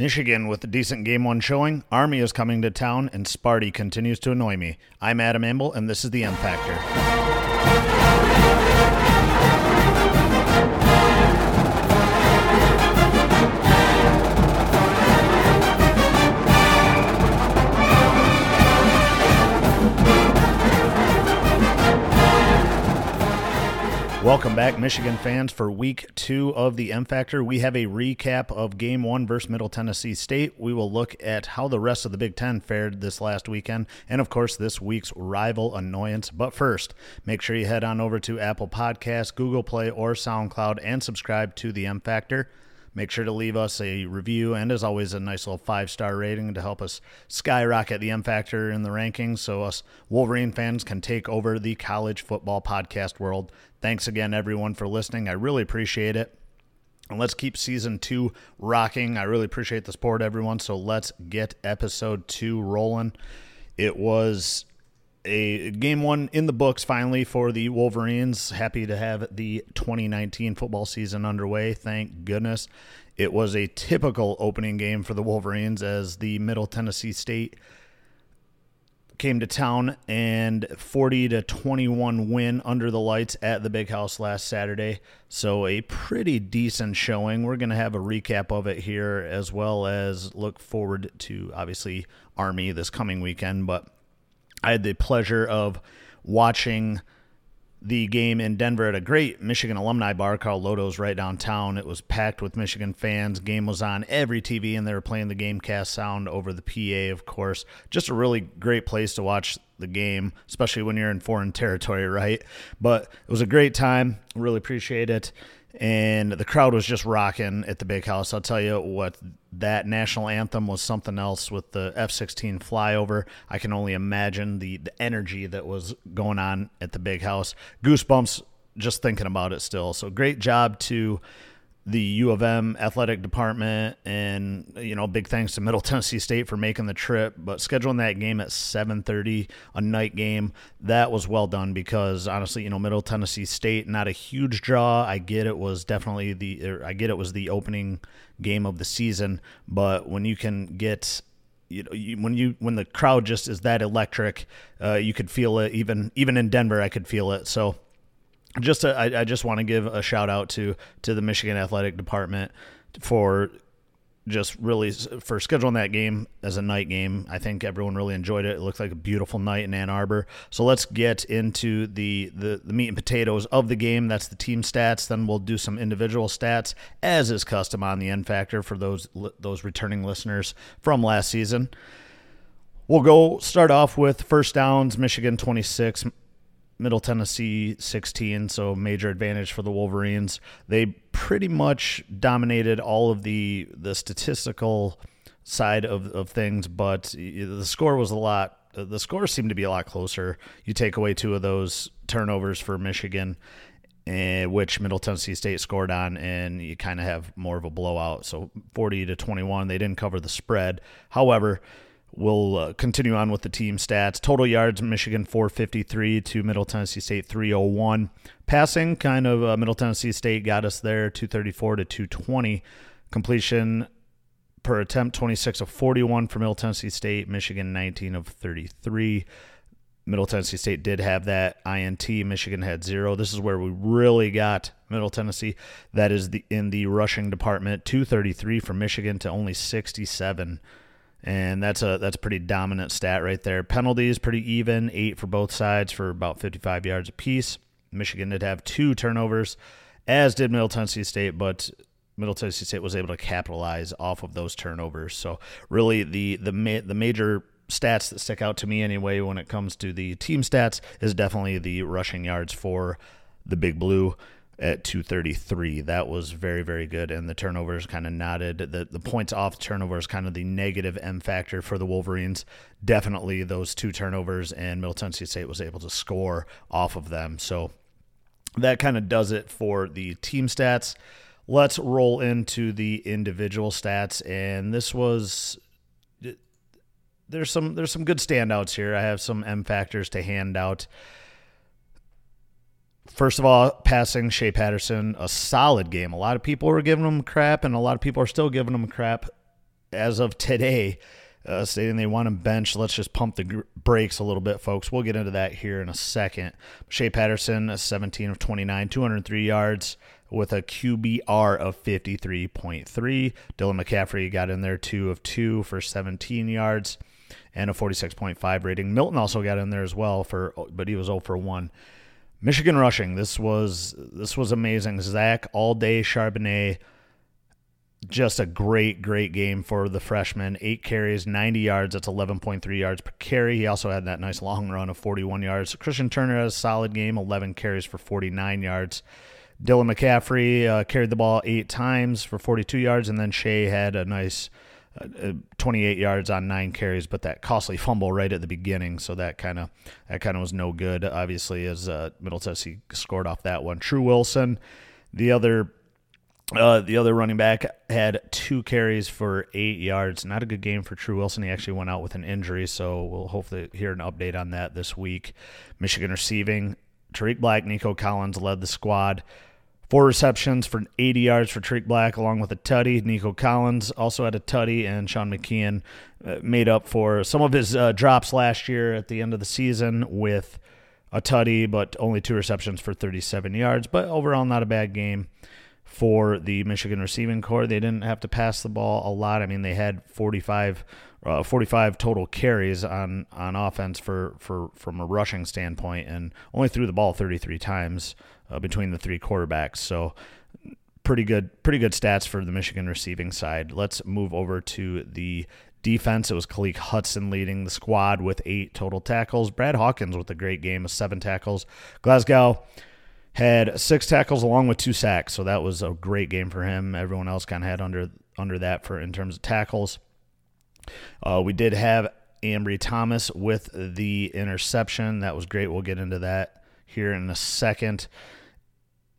Michigan with a decent game one showing. Army is coming to town, and Sparty continues to annoy me. I'm Adam Amble, and this is the M Factor. Welcome back, Michigan fans, for week two of the M Factor. We have a recap of game one versus Middle Tennessee State. We will look at how the rest of the Big Ten fared this last weekend, and of course, this week's rival annoyance. But first, make sure you head on over to Apple Podcasts, Google Play, or SoundCloud and subscribe to the M Factor. Make sure to leave us a review and, as always, a nice little five star rating to help us skyrocket the M Factor in the rankings so us Wolverine fans can take over the college football podcast world. Thanks again, everyone, for listening. I really appreciate it. And let's keep season two rocking. I really appreciate the support, everyone. So let's get episode two rolling. It was a game one in the books finally for the Wolverines. Happy to have the 2019 football season underway. Thank goodness. It was a typical opening game for the Wolverines as the Middle Tennessee State came to town and 40 to 21 win under the lights at the big house last Saturday. So a pretty decent showing. We're going to have a recap of it here as well as look forward to obviously Army this coming weekend, but I had the pleasure of watching the game in Denver at a great Michigan alumni bar called Lodo's right downtown. It was packed with Michigan fans. Game was on every TV, and they were playing the GameCast sound over the PA, of course. Just a really great place to watch the game, especially when you're in foreign territory, right? But it was a great time. Really appreciate it and the crowd was just rocking at the big house. I'll tell you what, that national anthem was something else with the F 16 flyover. I can only imagine the, the energy that was going on at the big house. Goosebumps just thinking about it still. So great job to the U of M athletic department, and you know, big thanks to Middle Tennessee State for making the trip. But scheduling that game at 7:30, a night game, that was well done because honestly, you know, Middle Tennessee State not a huge draw. I get it was definitely the, I get it was the opening game of the season, but when you can get you know you, when you when the crowd just is that electric, uh, you could feel it even even in Denver. I could feel it. So just to, I, I just want to give a shout out to to the Michigan Athletic Department for just really for scheduling that game as a night game. I think everyone really enjoyed it. It looked like a beautiful night in Ann Arbor. So let's get into the, the, the meat and potatoes of the game. That's the team stats. Then we'll do some individual stats, as is custom on the M Factor for those those returning listeners from last season. We'll go start off with first downs. Michigan 26, Middle Tennessee 16, so major advantage for the Wolverines. They pretty much dominated all of the the statistical side of, of things, but the score was a lot. The score seemed to be a lot closer. You take away two of those turnovers for Michigan, eh, which Middle Tennessee State scored on, and you kind of have more of a blowout. So 40 to 21, they didn't cover the spread. However, We'll uh, continue on with the team stats. Total yards, Michigan 453 to Middle Tennessee State 301. Passing, kind of uh, Middle Tennessee State got us there 234 to 220. Completion per attempt 26 of 41 for Middle Tennessee State. Michigan 19 of 33. Middle Tennessee State did have that INT. Michigan had zero. This is where we really got Middle Tennessee. That is the in the rushing department. 233 for Michigan to only 67 and that's a that's a pretty dominant stat right there. Penalties pretty even, eight for both sides for about 55 yards apiece. Michigan did have two turnovers, as did Middle Tennessee State, but Middle Tennessee State was able to capitalize off of those turnovers. So really, the the ma- the major stats that stick out to me anyway when it comes to the team stats is definitely the rushing yards for the Big Blue at 233. That was very, very good. And the turnovers kind of nodded. The, the points off turnovers, kind of the negative M factor for the Wolverines. Definitely those two turnovers, and Middle Tennessee State was able to score off of them. So that kind of does it for the team stats. Let's roll into the individual stats. And this was there's some there's some good standouts here. I have some M factors to hand out. First of all, passing Shea Patterson, a solid game. A lot of people were giving him crap, and a lot of people are still giving him crap. as of today, uh, stating they want him benched. Let's just pump the brakes a little bit, folks. We'll get into that here in a second. Shea Patterson, a 17 of 29, 203 yards with a QBR of 53.3. Dylan McCaffrey got in there, two of two for 17 yards and a 46.5 rating. Milton also got in there as well for, but he was 0 for 1. Michigan rushing. This was this was amazing. Zach all day Charbonnet. Just a great, great game for the freshman. Eight carries, 90 yards. That's 11.3 yards per carry. He also had that nice long run of 41 yards. Christian Turner had a solid game, 11 carries for 49 yards. Dylan McCaffrey uh, carried the ball eight times for 42 yards, and then Shea had a nice uh, uh 28 yards on nine carries, but that costly fumble right at the beginning, so that kind of that kind of was no good. Obviously, as uh, Middle Tennessee scored off that one. True Wilson, the other uh, the other running back had two carries for eight yards. Not a good game for True Wilson. He actually went out with an injury, so we'll hopefully hear an update on that this week. Michigan receiving. Tarik Black, Nico Collins led the squad. Four receptions for 80 yards for Tarik Black, along with a tutty. Nico Collins also had a tutty, and Sean McKeon uh, made up for some of his uh, drops last year at the end of the season with a tutty, but only two receptions for 37 yards. But overall, not a bad game for the Michigan receiving corps. They didn't have to pass the ball a lot. I mean, they had 45, uh, 45 total carries on on offense for for from a rushing standpoint, and only threw the ball 33 times uh, between the three quarterbacks. So pretty good, pretty good stats for the Michigan receiving side. Let's move over to the defense. It was Khaleke Hudson leading the squad with eight total tackles. Brad Hawkins with a great game of seven tackles. Glasgow had six tackles along with two sacks, so that was a great game for him. Everyone else kind of had under under that for in terms of tackles. Uh, we did have Ambry Thomas with the interception. That was great. We'll get into that here in a second.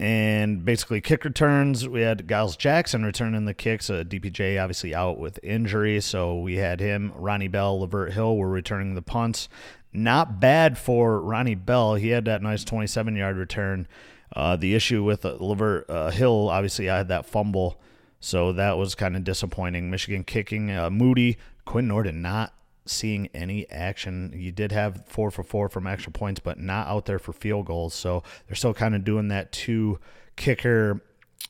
And basically, kick returns. We had Giles Jackson returning the kicks. Uh, DPJ obviously out with injury, so we had him. Ronnie Bell, Lavert Hill were returning the punts. Not bad for Ronnie Bell. He had that nice 27 yard return. Uh, the issue with uh, uh, Hill, obviously, I had that fumble, so that was kind of disappointing. Michigan kicking. Uh, Moody, Quinn Nordin not seeing any action. You did have four for four from extra points, but not out there for field goals. So they're still kind of doing that two kicker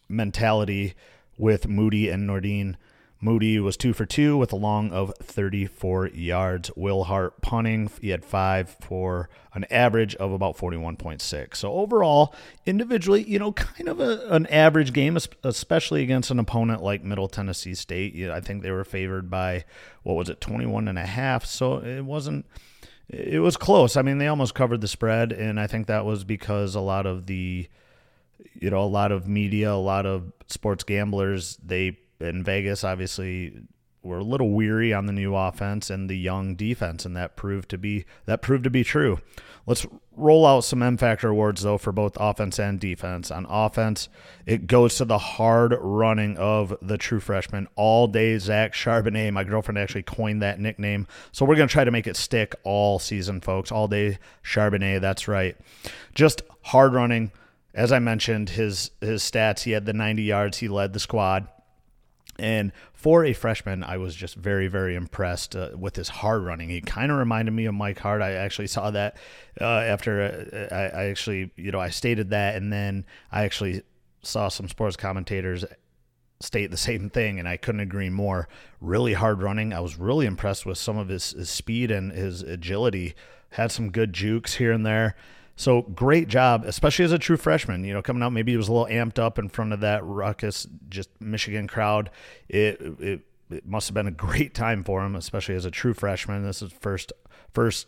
mentality with Moody and Nordin. Moody was two for two with a long of 34 yards. Will Hart punting, he had five for an average of about 41.6. So overall, individually, you know, kind of a, an average game, especially against an opponent like Middle Tennessee State. I think they were favored by, what was it, 21 and a half. So it wasn't, it was close. I mean, they almost covered the spread, and I think that was because a lot of the, you know, a lot of media, a lot of sports gamblers, they in Vegas, obviously, were a little weary on the new offense and the young defense, and that proved to be that proved to be true. Let's roll out some M Factor awards though for both offense and defense. On offense, it goes to the hard running of the true freshman all day. Zach Charbonnet, my girlfriend actually coined that nickname, so we're gonna try to make it stick all season, folks. All day Charbonnet, that's right. Just hard running. As I mentioned, his his stats. He had the 90 yards. He led the squad. And for a freshman, I was just very, very impressed uh, with his hard running. He kind of reminded me of Mike Hart. I actually saw that uh, after uh, I, I, actually, you know, I stated that, and then I actually saw some sports commentators state the same thing, and I couldn't agree more. Really hard running. I was really impressed with some of his, his speed and his agility. Had some good jukes here and there. So great job, especially as a true freshman. You know, coming out, maybe he was a little amped up in front of that ruckus, just Michigan crowd. It it, it must have been a great time for him, especially as a true freshman. This is first first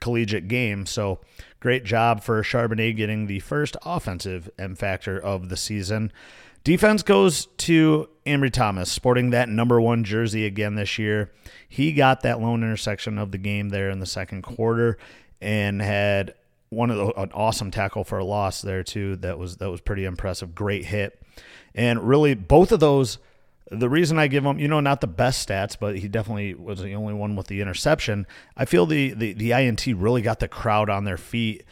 collegiate game. So great job for Charbonnet getting the first offensive M factor of the season. Defense goes to Ambry Thomas, sporting that number one jersey again this year. He got that lone interception of the game there in the second quarter and had one of the, an awesome tackle for a loss there too. That was that was pretty impressive. Great hit, and really both of those. The reason I give him, you know, not the best stats, but he definitely was the only one with the interception. I feel the the, the INT really got the crowd on their feet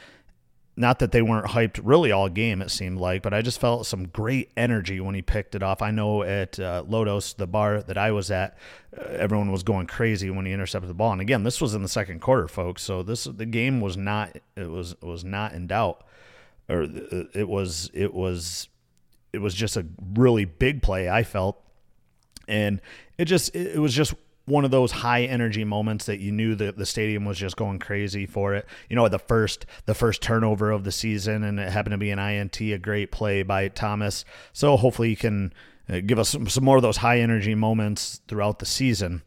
not that they weren't hyped really all game, it seemed like, but I just felt some great energy when he picked it off. I know at uh, Lodos, the bar that I was at, uh, everyone was going crazy when he intercepted the ball. And again, this was in the second quarter, folks. So this the game was not it was was not in doubt, or uh, it was it was it was just a really big play. I felt, and it just it was just one of those high energy moments that you knew that the stadium was just going crazy for it. You know, the first the first turnover of the season, and it happened to be an INT, a great play by Thomas. So hopefully you can uh, give us some, some more of those high energy moments throughout the season.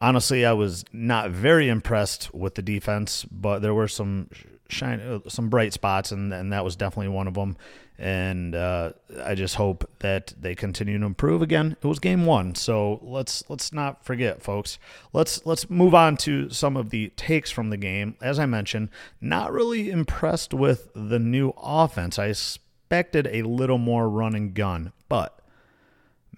Honestly, I was not very impressed with the defense, but there were some shine uh, some bright spots, and and that was definitely one of them and uh, I just hope that they continue to improve. Again, it was game one, so let's let's not forget, folks. Let's let's move on to some of the takes from the game. As I mentioned, not really impressed with the new offense. I expected a little more run and gun, but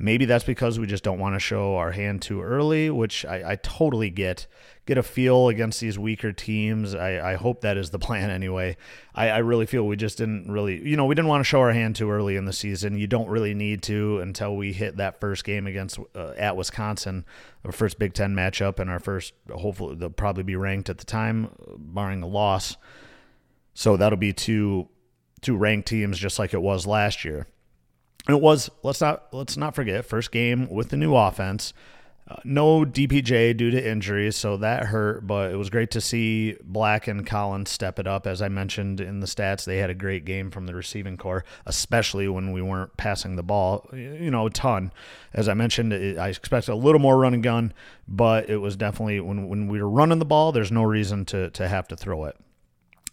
Maybe that's because we just don't want to show our hand too early, which I, I totally get. Get a feel against these weaker teams. I, I hope that is the plan anyway. I, I really feel we just didn't really, you know, we didn't want to show our hand too early in the season. You don't really need to until we hit that first game against uh, at Wisconsin, our first Big Ten matchup, and our first. Hopefully, they'll probably be ranked at the time, barring a loss. So that'll be two two ranked teams, just like it was last year. And it was let's not let's not forget first game with the new offense. Uh, no DPJ due to injuries, so that hurt. But it was great to see Black and Collins step it up. As I mentioned in the stats, they had a great game from the receiving corps, especially when we weren't passing the ball, you know, a ton. As I mentioned, I expected a little more run and gun, but it was definitely when when we were running the ball, there's no reason to to have to throw it.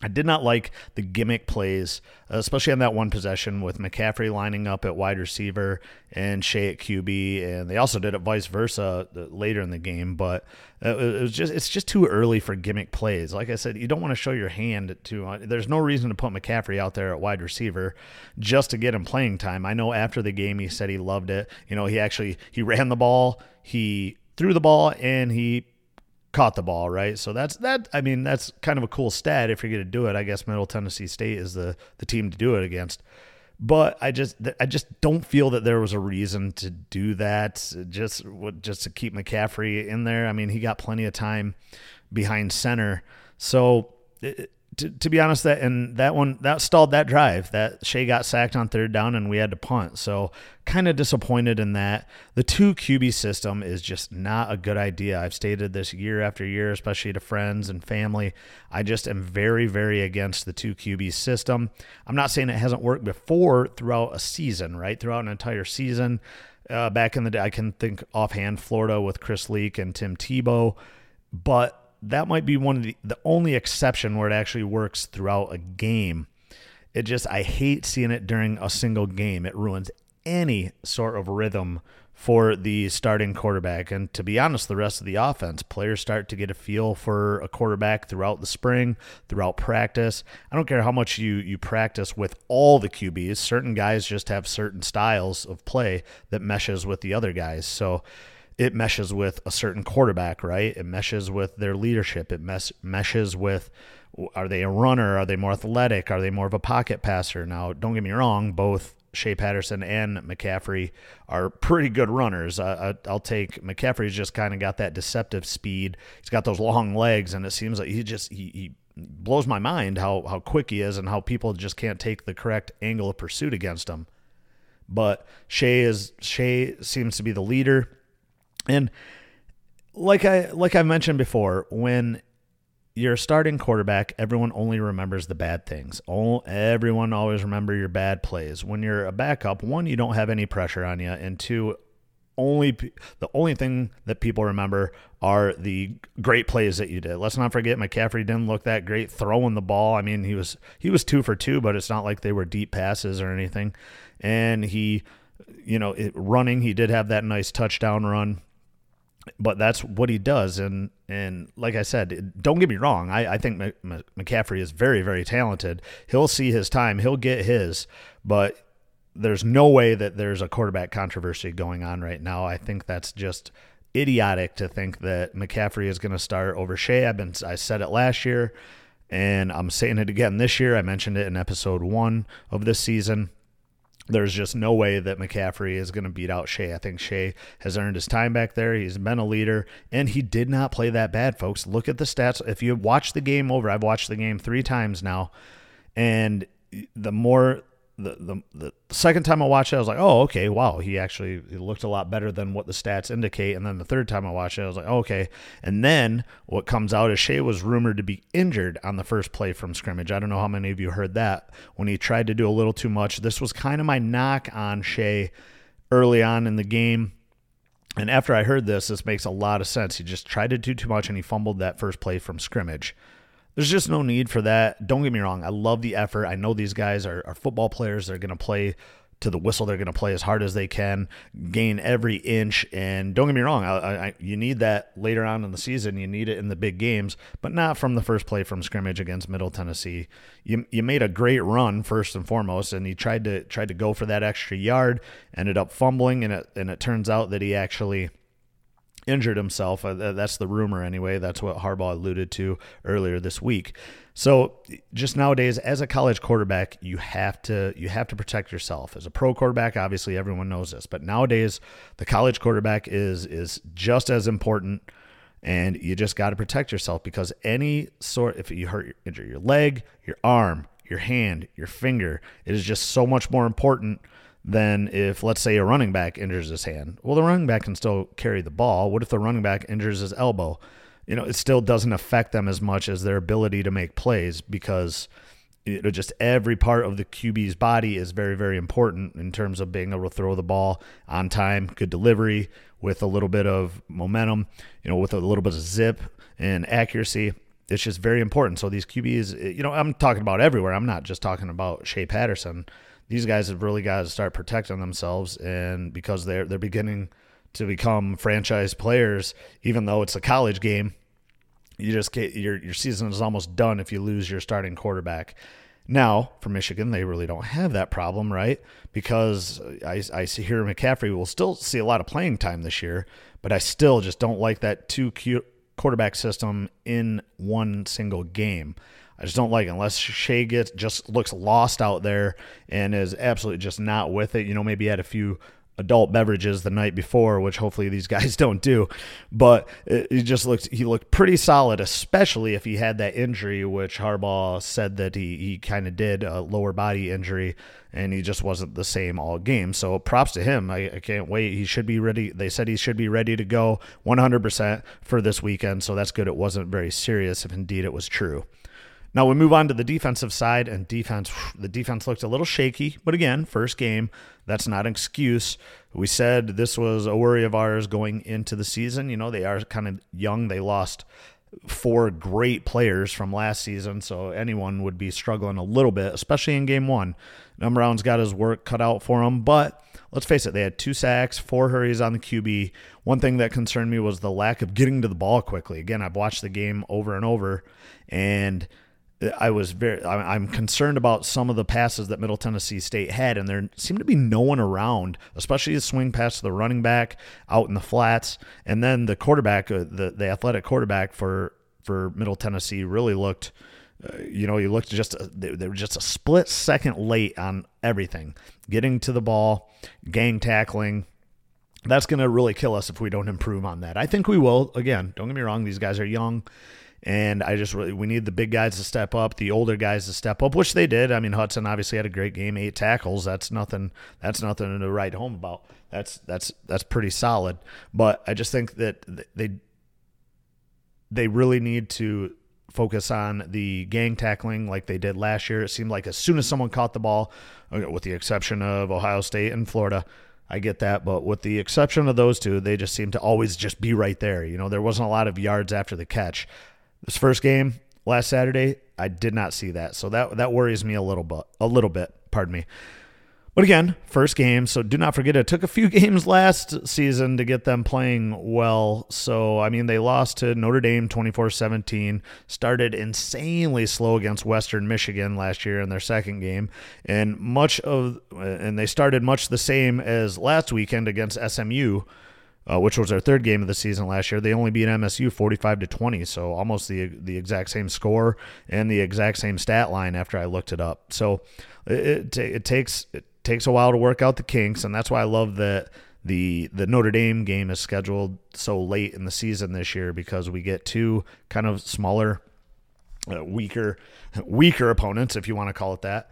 I did not like the gimmick plays, especially on that one possession with McCaffrey lining up at wide receiver and Shea at QB, and they also did it vice versa later in the game. But it was just it's just too early for gimmick plays. Like I said, you don't want to show your hand too. Uh, there's no reason to put McCaffrey out there at wide receiver just to get him playing time. I know after the game he said he loved it. You know, he actually he ran the ball, he threw the ball, and he caught the ball, right? So that's that. I mean, that's kind of a cool stat if you're going to do it. I guess Middle Tennessee State is the the team to do it against. But I just I just don't feel that there was a reason to do that. Just just to keep McCaffrey in there. I mean, he got plenty of time behind center. So to, to be honest, that and that one that stalled that drive. That Shea got sacked on third down and we had to punt. So kind of disappointed in that. The two QB system is just not a good idea. I've stated this year after year, especially to friends and family. I just am very, very against the two QB system. I'm not saying it hasn't worked before throughout a season, right? Throughout an entire season. Uh, back in the day, I can think offhand Florida with Chris Leak and Tim Tebow, but that might be one of the, the only exception where it actually works throughout a game. It just, I hate seeing it during a single game. It ruins any sort of rhythm for the starting quarterback. And to be honest, the rest of the offense, players start to get a feel for a quarterback throughout the spring, throughout practice. I don't care how much you you practice with all the QBs. Certain guys just have certain styles of play that meshes with the other guys. So it meshes with a certain quarterback, right? It meshes with their leadership. It mes- meshes with are they a runner? Are they more athletic? Are they more of a pocket passer? Now, don't get me wrong, both Shea Patterson and McCaffrey are pretty good runners. Uh, I'll take McCaffrey's just kind of got that deceptive speed. He's got those long legs, and it seems like he just he, he blows my mind how how quick he is and how people just can't take the correct angle of pursuit against him. But Shea is Shea seems to be the leader. And like I like I mentioned before, when you're starting quarterback, everyone only remembers the bad things. All, everyone always remember your bad plays. When you're a backup, one, you don't have any pressure on you, and two, only the only thing that people remember are the great plays that you did. Let's not forget McCaffrey didn't look that great throwing the ball. I mean, he was he was 2 for 2, but it's not like they were deep passes or anything. And he you know, it, running, he did have that nice touchdown run but that's what he does. And and like I said, don't get me wrong. I, I think McCaffrey is very very talented. He'll see his time. He'll get his. But there's no way that there's a quarterback controversy going on right now. I think that's just idiotic to think that McCaffrey is going to start over Shea. I've been I said it last year. And I'm saying it again this year. I mentioned it in episode one of this season. There's just no way that McCaffrey is going to beat out Shea. I think Shea has earned his time back there. He's been a leader, and he did not play that bad, folks. Look at the stats. If you watch the game over, I've watched the game three times now, and the more the, the the second time I watched it, I was like, oh, okay, wow, he actually he looked a lot better than what the stats indicate. And then the third time I watched it, I was like, oh, okay. And then what comes out is Shea was rumored to be injured on the first play from scrimmage. I don't know how many of you heard that when he tried to do a little too much. This was kind of my knock on Shea early on in the game. And after I heard this, this makes a lot of sense. He just tried to do too much and he fumbled that first play from scrimmage. There's just no need for that. Don't get me wrong. I love the effort. I know these guys are, are football players. They're going to play to the whistle. They're going to play as hard as they can, gain every inch. And don't get me wrong, I, I, you need that later on in the season. You need it in the big games, but not from the first play from scrimmage against Middle Tennessee. You, you made a great run first and foremost, and he tried to tried to go for that extra yard. Ended up fumbling, and it and it turns out that he actually injured himself. Uh, that's the rumor anyway. That's what Harbaugh alluded to earlier this week. So just nowadays, as a college quarterback, you have to you have to protect yourself. As a pro quarterback, obviously everyone knows this, but nowadays the college quarterback is is just as important. And you just got to protect yourself because any sort, if you hurt, injure your leg, your arm, your hand, your finger, it is just so much more important than if, let's say, a running back injures his hand. Well, the running back can still carry the ball. What if the running back injures his elbow? You know, it still doesn't affect them as much as their ability to make plays because you know, just every part of the QB's body is very, very important in terms of being able to throw the ball on time, good delivery with a little bit of momentum, you know, with a little bit of zip and accuracy. It's just very important. So these QBs, you know, I'm talking about everywhere. I'm not just talking about Shea Patterson these guys have really got to start protecting themselves, and because they're they're beginning to become franchise players, even though it's a college game, you just get your your season is almost done if you lose your starting quarterback. Now, for Michigan, they really don't have that problem, right? Because I, I see here McCaffrey will still see a lot of playing time this year, but I still just don't like that two quarterback system in one single game. I just don't like it unless Shea gets just looks lost out there and is absolutely just not with it. You know, maybe had a few adult beverages the night before, which hopefully these guys don't do. But he just looked he looked pretty solid, especially if he had that injury, which Harbaugh said that he he kind of did a lower body injury, and he just wasn't the same all game. So props to him. I, I can't wait. He should be ready. They said he should be ready to go 100% for this weekend. So that's good. It wasn't very serious if indeed it was true. Now we move on to the defensive side, and defense. The defense looked a little shaky, but again, first game. That's not an excuse. We said this was a worry of ours going into the season. You know, they are kind of young. They lost four great players from last season, so anyone would be struggling a little bit, especially in game one. Brown's got his work cut out for him, but let's face it, they had two sacks, four hurries on the QB. One thing that concerned me was the lack of getting to the ball quickly. Again, I've watched the game over and over, and – I was very I'm concerned about some of the passes that Middle Tennessee State had, and there seemed to be no one around, especially the swing pass to the running back out in the flats, and then the quarterback, uh, the the athletic quarterback for for Middle Tennessee really looked. Uh, you know, you looked just they, they were just a split second late on everything, getting to the ball, gang tackling, that's going to really kill us if we don't improve on that. I think we will. Again, don't get me wrong; these guys are young. And I just really, we need the big guys to step up, the older guys to step up, which they did. I mean, Hudson obviously had a great game, eight tackles. That's nothing. That's nothing to write home about. That's that's that's pretty solid. But I just think that they they really need to focus on the gang tackling like they did last year. It seemed like as soon as someone caught the ball, uh, with the exception of Ohio State and Florida, I get that, but with the exception of those two, they just seem to always just be right there. You know, there wasn't a lot of yards after the catch. This first game last Saturday, I did not see that, so that that worries me a little bit. A little bit, pardon me. But again, first game, so do not forget it took a few games last season to get them playing well. So, I mean, they lost to Notre Dame 24 17, started insanely slow against Western Michigan last year in their second game, and much of, and they started much the same as last weekend against SMU uh, which was their third game of the season last year. They only beat SMU 45 to 20, so almost the the exact same score and the exact same stat line after I looked it up. So it, it, it takes it takes a while to work out the kinks, and that's why I love that the the Notre Dame game is scheduled so late in the season this year because we get two kind of smaller, uh, weaker, weaker opponents, if you want to call it that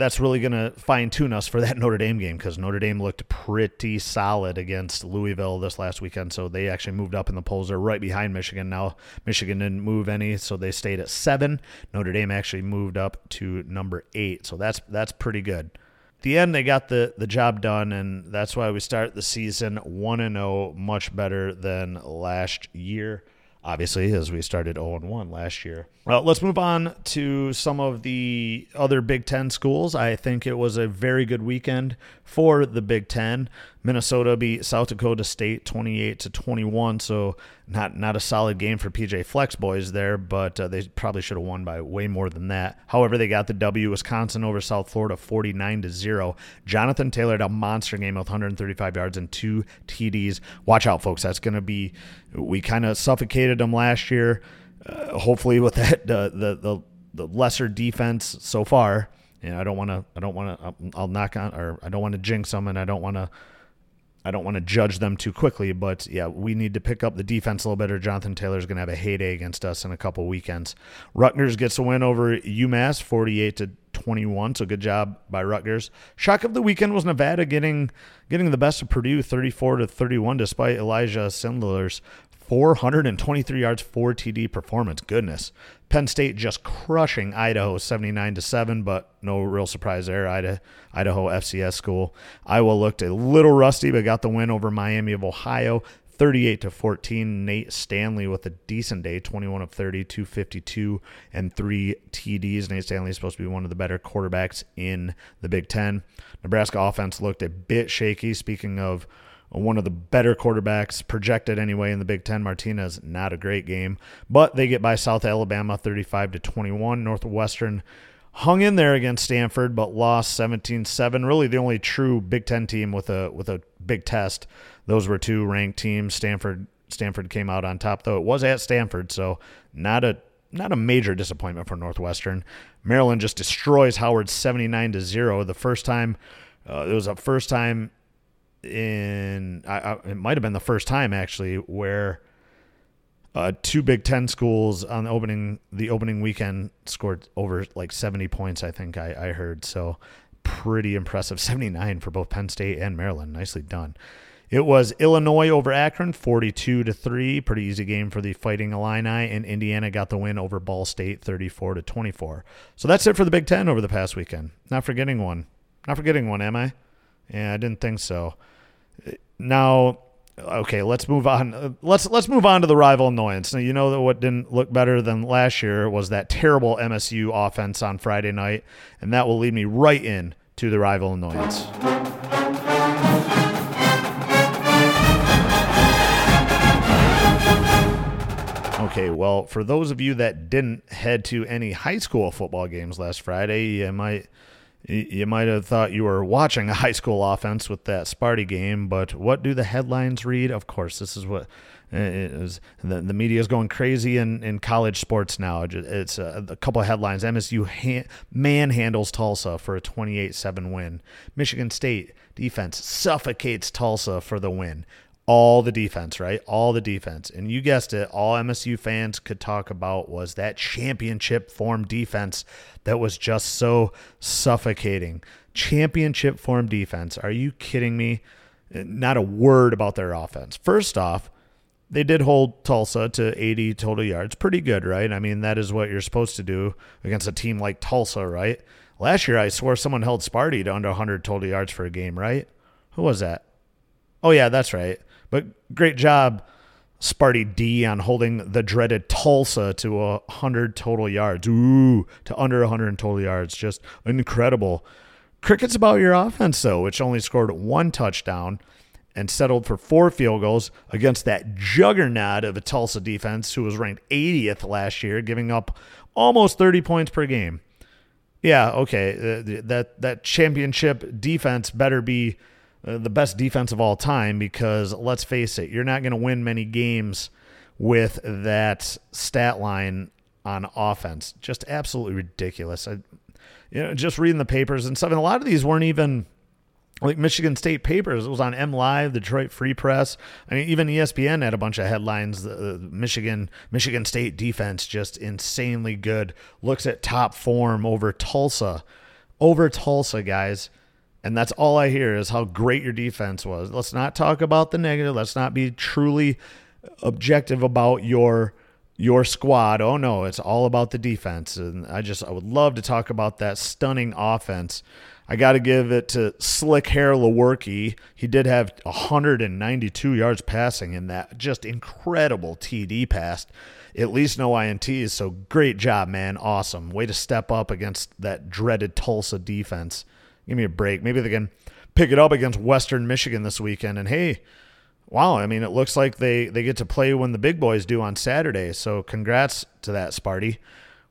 that's really going to fine tune us for that Notre Dame game because Notre Dame looked pretty solid against Louisville this last weekend. So they actually moved up in the polls. They're right behind Michigan now. Michigan didn't move any, so they stayed at seven. Notre Dame actually moved up to number eight. So that's that's pretty good. At the end, they got the the job done, and that's why we start the season one and zero, oh, much better than last year obviously, as we started 0 1 last year. Well, let's move on to some of the other Big Ten schools. I think it was a very good weekend for the Big Ten. Minnesota beat South Dakota State 28 to 21, so not not a solid game for PJ Fleck's boys there, but uh, they probably should have won by way more than that. However, they got the W. Wisconsin over South Florida 49 to 0. Jonathan Taylor had a monster game with 135 yards and two TDs. Watch out, folks. That's going to be we kind of suffocated them last year. Uh, hopefully, with that uh, the the the lesser defense so far. And I don't want to. I don't want to. I'll knock on, or I don't want to jinx them, and I don't want to I don't want to judge them too quickly, but yeah, we need to pick up the defense a little better. Jonathan Taylor's going to have a heyday against us in a couple weekends. Rutgers gets a win over UMass, 48 to 21. So good job by Rutgers. Shock of the weekend was Nevada getting getting the best of Purdue, 34 to 31, despite Elijah Sindelar's 423 yards, 4 TD performance. Goodness. Penn State just crushing Idaho 79 to 7, but no real surprise there. Idaho, Idaho FCS school. Iowa looked a little rusty, but got the win over Miami of Ohio 38 to 14. Nate Stanley with a decent day, 21 of 30, 252 and 3 TDs. Nate Stanley is supposed to be one of the better quarterbacks in the Big 10. Nebraska offense looked a bit shaky speaking of one of the better quarterbacks projected anyway in the Big Ten. Martinez, not a great game, but they get by South Alabama 35 to 21. Northwestern hung in there against Stanford, but lost 17-7. Really, the only true Big Ten team with a with a big test. Those were two ranked teams. Stanford Stanford came out on top, though it was at Stanford, so not a not a major disappointment for Northwestern. Maryland just destroys Howard 79 to zero. The first time uh, it was a first time in I, I, it might have been the first time actually where uh, two Big Ten schools on the opening the opening weekend scored over like 70 points. I think I, I heard so pretty impressive 79 for both Penn State and Maryland. Nicely done. It was Illinois over Akron, 42 to 3. Pretty easy game for the Fighting Illini, and Indiana got the win over Ball State, 34 to 24. So that's it for the Big Ten over the past weekend. Not forgetting one. Not forgetting one, am I? Yeah, I didn't think so. Now, okay, let's move on. Let's let's move on to the rival annoyance. Now, you know that what didn't look better than last year was that terrible MSU offense on Friday night, and that will lead me right in to the rival annoyance. Okay, well, for those of you that didn't head to any high school football games last Friday, you might you might have thought you were watching a high school offense with that Sparty game, but what do the headlines read? Of course, this is what uh, the, the media is going crazy in, in college sports now. It's a, a couple of headlines. MSU man manhandles Tulsa for a 28-7 win. Michigan State defense suffocates Tulsa for the win all the defense, right? All the defense. And you guessed it, all MSU fans could talk about was that championship form defense that was just so suffocating. Championship form defense. Are you kidding me? Not a word about their offense. First off, they did hold Tulsa to 80 total yards. Pretty good, right? I mean, that is what you're supposed to do against a team like Tulsa, right? Last year, I swore someone held Sparty to under 100 total yards for a game, right? Who was that? Oh, yeah, that's right. But great job, Sparty D, on holding the dreaded Tulsa to a 100 total yards. Ooh, to under 100 total yards. Just incredible. Cricket's about your offense, though, which only scored one touchdown and settled for four field goals against that juggernaut of a Tulsa defense who was ranked 80th last year, giving up almost 30 points per game. Yeah, okay, uh, that that championship defense better be uh, the best defense of all time because let's face it, you're not going to win many games with that stat line on offense. Just absolutely ridiculous. I, you know, just reading the papers and stuff, and a lot of these weren't even like Michigan State papers. It was on M Live, Detroit Free Press. I mean, even ESPN had a bunch of headlines. The Michigan Michigan State defense just insanely good. Looks at top form over Tulsa, over Tulsa, guys. And that's all I hear is how great your defense was. Let's not talk about the negative. Let's not be truly objective about your your squad. Oh no, it's all about the defense. And I just I would love to talk about that stunning offense. I got to give it to Slick Hair Lewerke. He did have 192 yards passing in that just incredible TD pass. At least no INTs. So great job, man. Awesome. Way to step up against that dreaded Tulsa defense. Give me a break. Maybe they can pick it up against Western Michigan this weekend. And hey, wow, I mean, it looks like they, they get to play when the big boys do on Saturday. So congrats to that, Sparty.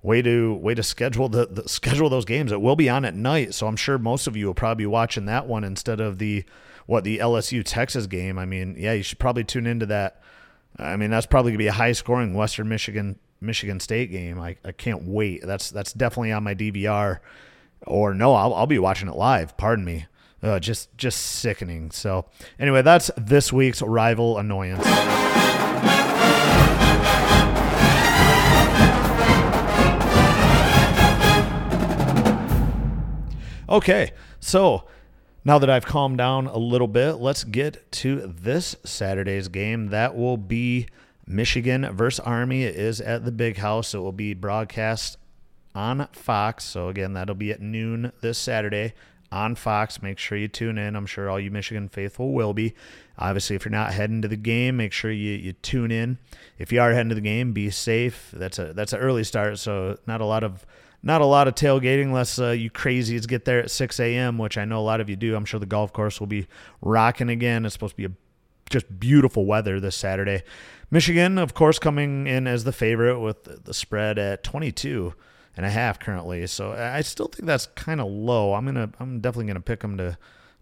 Way to way to schedule the, the schedule those games. It will be on at night, so I'm sure most of you will probably be watching that one instead of the what the LSU Texas game. I mean, yeah, you should probably tune into that. I mean, that's probably gonna be a high scoring Western Michigan Michigan State game. I, I can't wait. That's that's definitely on my DVR. Or no, I'll, I'll be watching it live. Pardon me. Uh, just just sickening. So anyway, that's this week's rival annoyance. Okay, so now that I've calmed down a little bit, let's get to this Saturday's game. That will be Michigan versus Army. It is at the Big House. It will be broadcast on Fox. So again, that'll be at noon this Saturday on Fox. Make sure you tune in. I'm sure all you Michigan faithful will be. Obviously, if you're not heading to the game, make sure you, you tune in. If you are heading to the game, be safe. That's a that's an early start, so not a lot of not a lot of tailgating unless uh, you crazies get there at 6 a.m., which I know a lot of you do. I'm sure the golf course will be rocking again. It's supposed to be a, just beautiful weather this Saturday. Michigan, of course, coming in as the favorite with the spread at 22 and a half currently. So I still think that's kind of low. I'm gonna I'm definitely gonna pick them to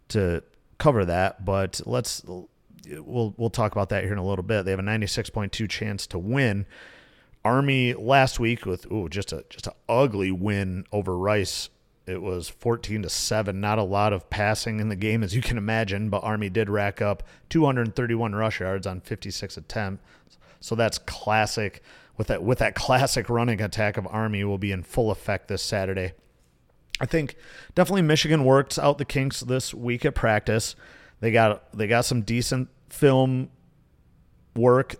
to cover that, but let's we'll we'll talk about that here in a little bit. They have a 96.2 chance to win. Army last week with ooh just a just an ugly win over Rice. It was 14 to 7. Not a lot of passing in the game as you can imagine, but Army did rack up 231 rush yards on 56 attempts. So that's classic with that with that classic running attack of Army will be in full effect this Saturday. I think definitely Michigan worked out the kinks this week at practice. They got they got some decent film work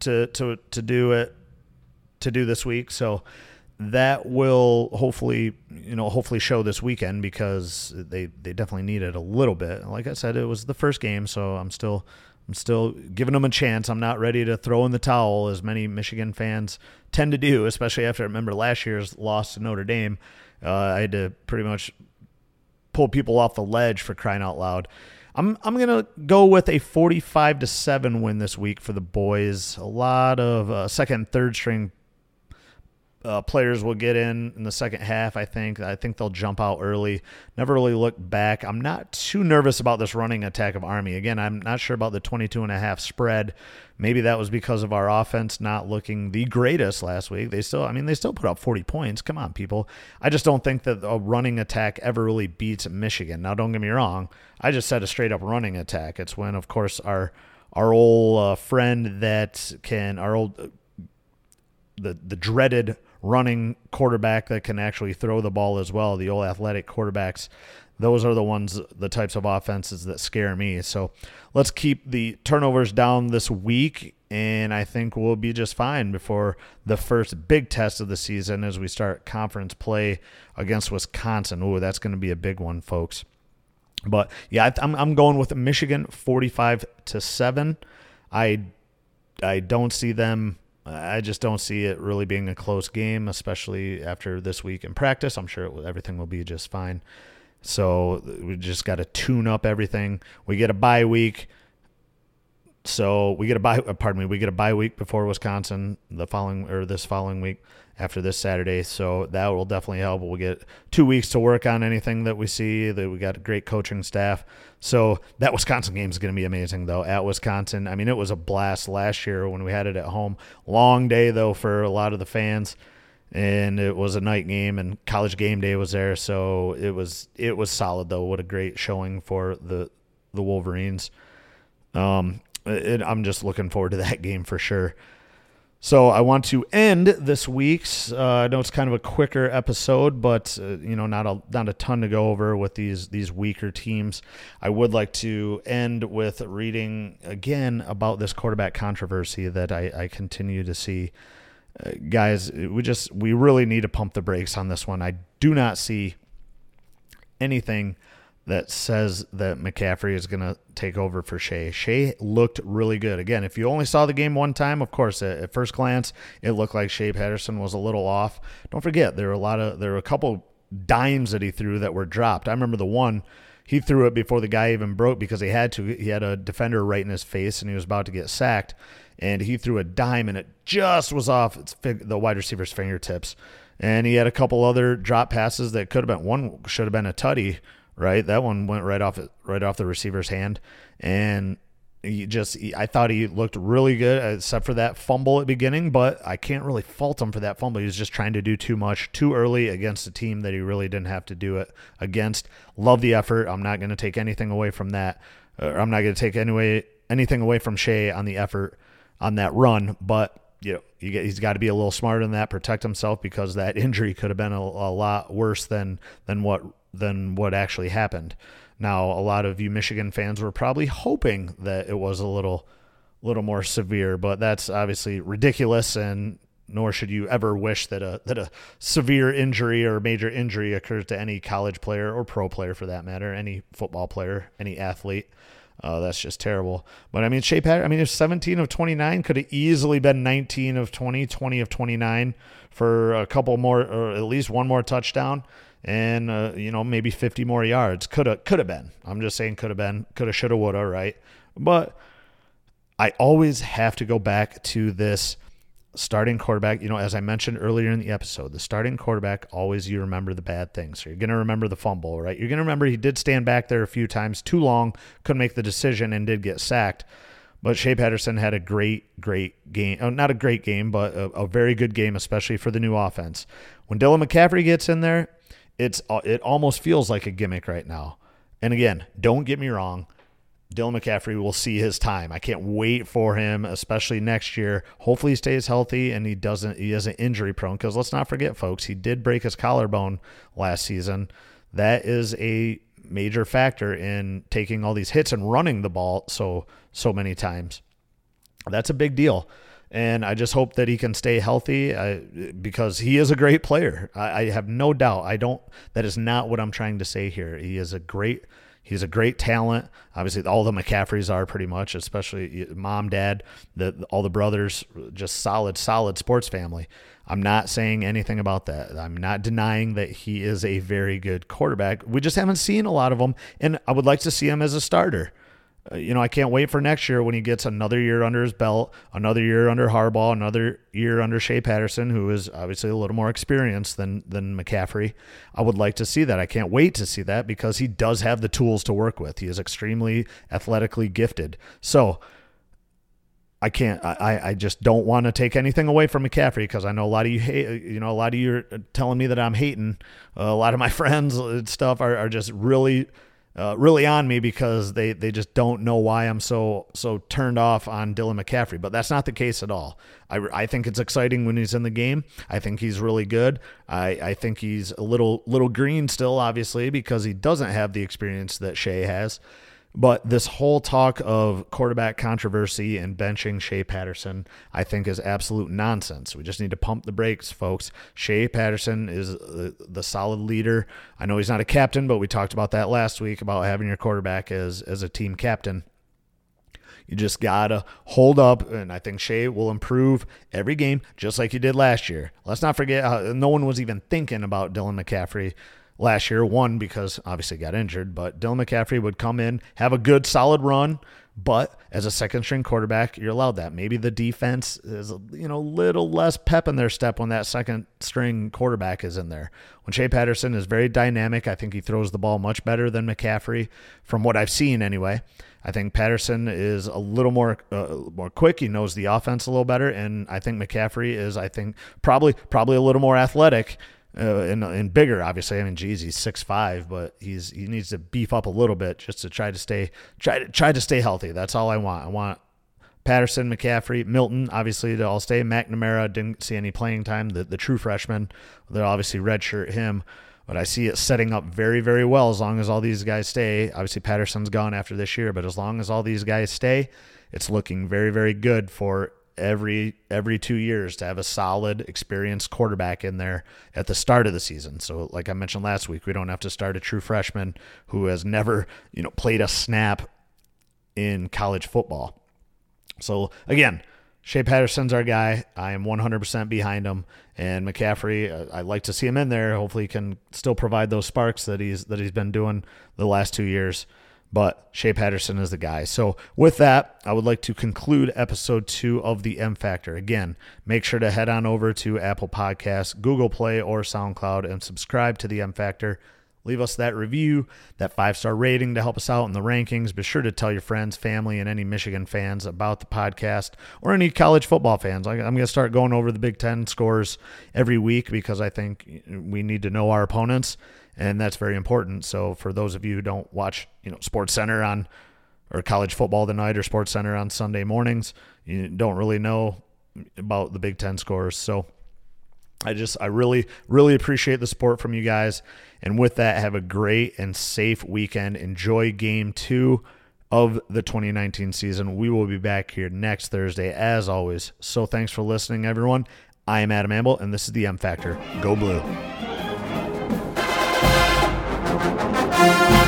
to to to do it to do this week. So that will hopefully you know hopefully show this weekend because they they definitely need it a little bit. Like I said, it was the first game, so I'm still I'm still giving them a chance. I'm not ready to throw in the towel as many Michigan fans tend to do, especially after I remember last year's loss to Notre Dame. Uh, I had to pretty much pull people off the ledge for crying out loud. I'm I'm gonna go with a 45 to seven win this week for the boys. A lot of uh, second, third string uh, players will get in in the second half. I think. I think they'll jump out early. Never really look back. I'm not too nervous about this running attack of Army. Again, I'm not sure about the 22 and a half spread. Maybe that was because of our offense not looking the greatest last week. They still, I mean, they still put up 40 points. Come on, people. I just don't think that a running attack ever really beats Michigan. Now, don't get me wrong. I just said a straight up running attack. It's when, of course, our our old uh, friend that can our old uh, the the dreaded running quarterback that can actually throw the ball as well. The old athletic quarterbacks, those are the ones, the types of offenses that scare me. So let's keep the turnovers down this week, and I think we'll be just fine before the first big test of the season as we start conference play against Wisconsin. Ooh, that's going to be a big one, folks. But yeah, I'm I'm going with Michigan 45 to seven. I I don't see them I just don't see it really being a close game, especially after this week in practice. I'm sure everything will be just fine. So we just got to tune up everything. We get a bye week. so we get a bye. uh, Pardon me. We get a bye week before Wisconsin the following or this following week after this Saturday. So that will definitely help. We'll get two weeks to work on anything that we see. That we got a great coaching staff. So that Wisconsin game is going to be amazing, though. At Wisconsin, I mean, it was a blast last year when we had it at home. Long day though for a lot of the fans, and it was a night game, and college game day was there. So it was it was solid though. What a great showing for the the Wolverines. Um, it, I'm just looking forward to that game for sure. So I want to end this week's. Uh, I know it's kind of a quicker episode, but uh, you know, not a not a ton to go over with these these weaker teams. I would like to end with reading again about this quarterback controversy that I, I continue to see. Uh, guys, we just we really need to pump the brakes on this one. I do not see anything that says that McCaffrey is going to take over for Shea. Shea looked really good. Again, if you only saw the game one time, of course, at, first glance, it looked like Shea Patterson was a little off. Don't forget, there were a lot of there were a couple dimes that he threw that were dropped. I remember the one he threw it before the guy even broke because he had to. He had a defender right in his face and he was about to get sacked, and he threw a dime and it just was off the wide receiver's fingertips. And he had a couple other drop passes that could have been one should have been a tutty right? That one went right off right off the receiver's hand, and he just I thought he looked really good except for that fumble at beginning, but I can't really fault him for that fumble. He was just trying to do too much too early against a team that he really didn't have to do it against. Love the effort. I'm not going to take anything away from that. I'm not going to take anyway anything away from Shea on the effort on that run, but you know, you get, he's got to be a little smarter than that, protect himself because that injury could have been a, a lot worse than than what than what actually happened. Now, a lot of you Michigan fans were probably hoping that it was a little little more severe, but that's obviously ridiculous and nor should you ever wish that a that a severe injury or major injury occurs to any college player or pro player for that matter, any football player, any athlete. Uh, that's just terrible. But I mean, Shea Patterson, I mean, if 17 of 29 could have easily been 19 of 20, 20 of 29 for a couple more, or at least one more touchdown and uh, you know maybe 50 more yards. Could have could have been. I'm just saying could have been. Could have should have would have right. But I always have to go back to this starting quarterback. You know, as I mentioned earlier in the episode, the starting quarterback always you remember the bad things. So you're going to remember the fumble, right? You're going to remember he did stand back there a few times too long, couldn't make the decision, and did get sacked. But Shea Patterson had a great, great game. Oh, not a great game, but a, a very good game, especially for the new offense. When Dylan McCaffrey gets in there, it's uh, it almost feels like a gimmick right now. And again, don't get me wrong. Dylan McCaffrey will see his time. I can't wait for him, especially next year. Hopefully, he stays healthy and he doesn't. He isn't injury prone. Because let's not forget, folks, he did break his collarbone last season. That is a major factor in taking all these hits and running the ball so so many times. That's a big deal and I just hope that he can stay healthy uh, because he is a great player. I, I, have no doubt. I don't. That is not what I'm trying to say here. He is a great. He's a great talent. Obviously, all the McCaffreys are pretty much, especially mom, dad, the all the brothers, just solid, solid sports family. I'm not saying anything about that. I'm not denying that he is a very good quarterback. We just haven't seen a lot of them, and I would like to see him as a starter. Uh, you know, I can't wait for next year when he gets another year under his belt, another year under Harbaugh, another year under Shea Patterson, who is obviously a little more experienced than than McCaffrey. I would like to see that. I can't wait to see that because he does have the tools to work with. He is extremely athletically gifted. So I can't. I, I just don't want to take anything away from McCaffrey because I know a lot of you hate. You know, a lot of you are telling me that I'm hating. Uh, a lot of my friends and stuff are, are just really uh, really on me because they they just don't know why I'm so so turned off on Dylan McCaffrey. But that's not the case at all. I, I think it's exciting when he's in the game. I think he's really good. I, I think he's a little little green still, obviously, because he doesn't have the experience that Shea has. But this whole talk of quarterback controversy and benching Shea Patterson, I think, is absolute nonsense. We just need to pump the brakes, folks. Shea Patterson is the, the solid leader. I know he's not a captain, but we talked about that last week about having your quarterback as as a team captain. You just gotta hold up, and I think Shea will improve every game, just like he did last year. Let's not forget, uh, no one was even thinking about Dylan McCaffrey last year. One, because obviously got injured, but Dylan McCaffrey would come in, have a good, solid run, But as a second string quarterback, you're allowed that. Maybe the defense is you know a little less pep in their step when that second string quarterback is in there. When Shea Patterson is very dynamic, I think he throws the ball much better than McCaffrey, from what I've seen anyway. I think Patterson is a little more uh, more quick. He knows the offense a little better, and I think McCaffrey is, I think, probably probably a little more athletic uh, and, and bigger. Obviously, I mean, geez, he's six five, but he's he needs to beef up a little bit just to try to stay try to try to stay healthy. That's all I want. I want Patterson, McCaffrey, Milton, obviously to all stay. McNamara didn't see any playing time. The the true freshman, they'll obviously redshirt him. But I see it setting up very, very well as long as all these guys stay. Obviously, Patterson's gone after this year, but as long as all these guys stay, it's looking very, very good for every every two years to have a solid, experienced quarterback in there at the start of the season. So, like I mentioned last week, we don't have to start a true freshman who has never, you know, played a snap in college football. So again, Shea Patterson's our guy. I am 100% behind him. And McCaffrey, uh, I'd like to see him in there. Hopefully, he can still provide those sparks that he's that he's been doing the last two years but Shea Patterson is the guy. So, with that, I would like to conclude episode two of the M Factor. Again, make sure to head on over to Apple Podcasts, Google Play, or SoundCloud and subscribe to the M Factor. Leave us that review, that five star rating to help us out in the rankings. Be sure to tell your friends, family, and any Michigan fans about the podcast or any college football fans. I'm going to start going over the Big Ten scores every week because I think we need to know our opponents and that's very important. So for those of you who don't watch, you know, Sports Center on or college football tonight or Sports Center on Sunday mornings, you don't really know about the Big Ten scores. So I just I really really appreciate the support from you guys. And with that, have a great and safe weekend. Enjoy game two of the 2019 season. We will be back here next Thursday, as always. So thanks for listening, everyone. I am Adam Amble, and this is the M Factor. Go Blue. Thank you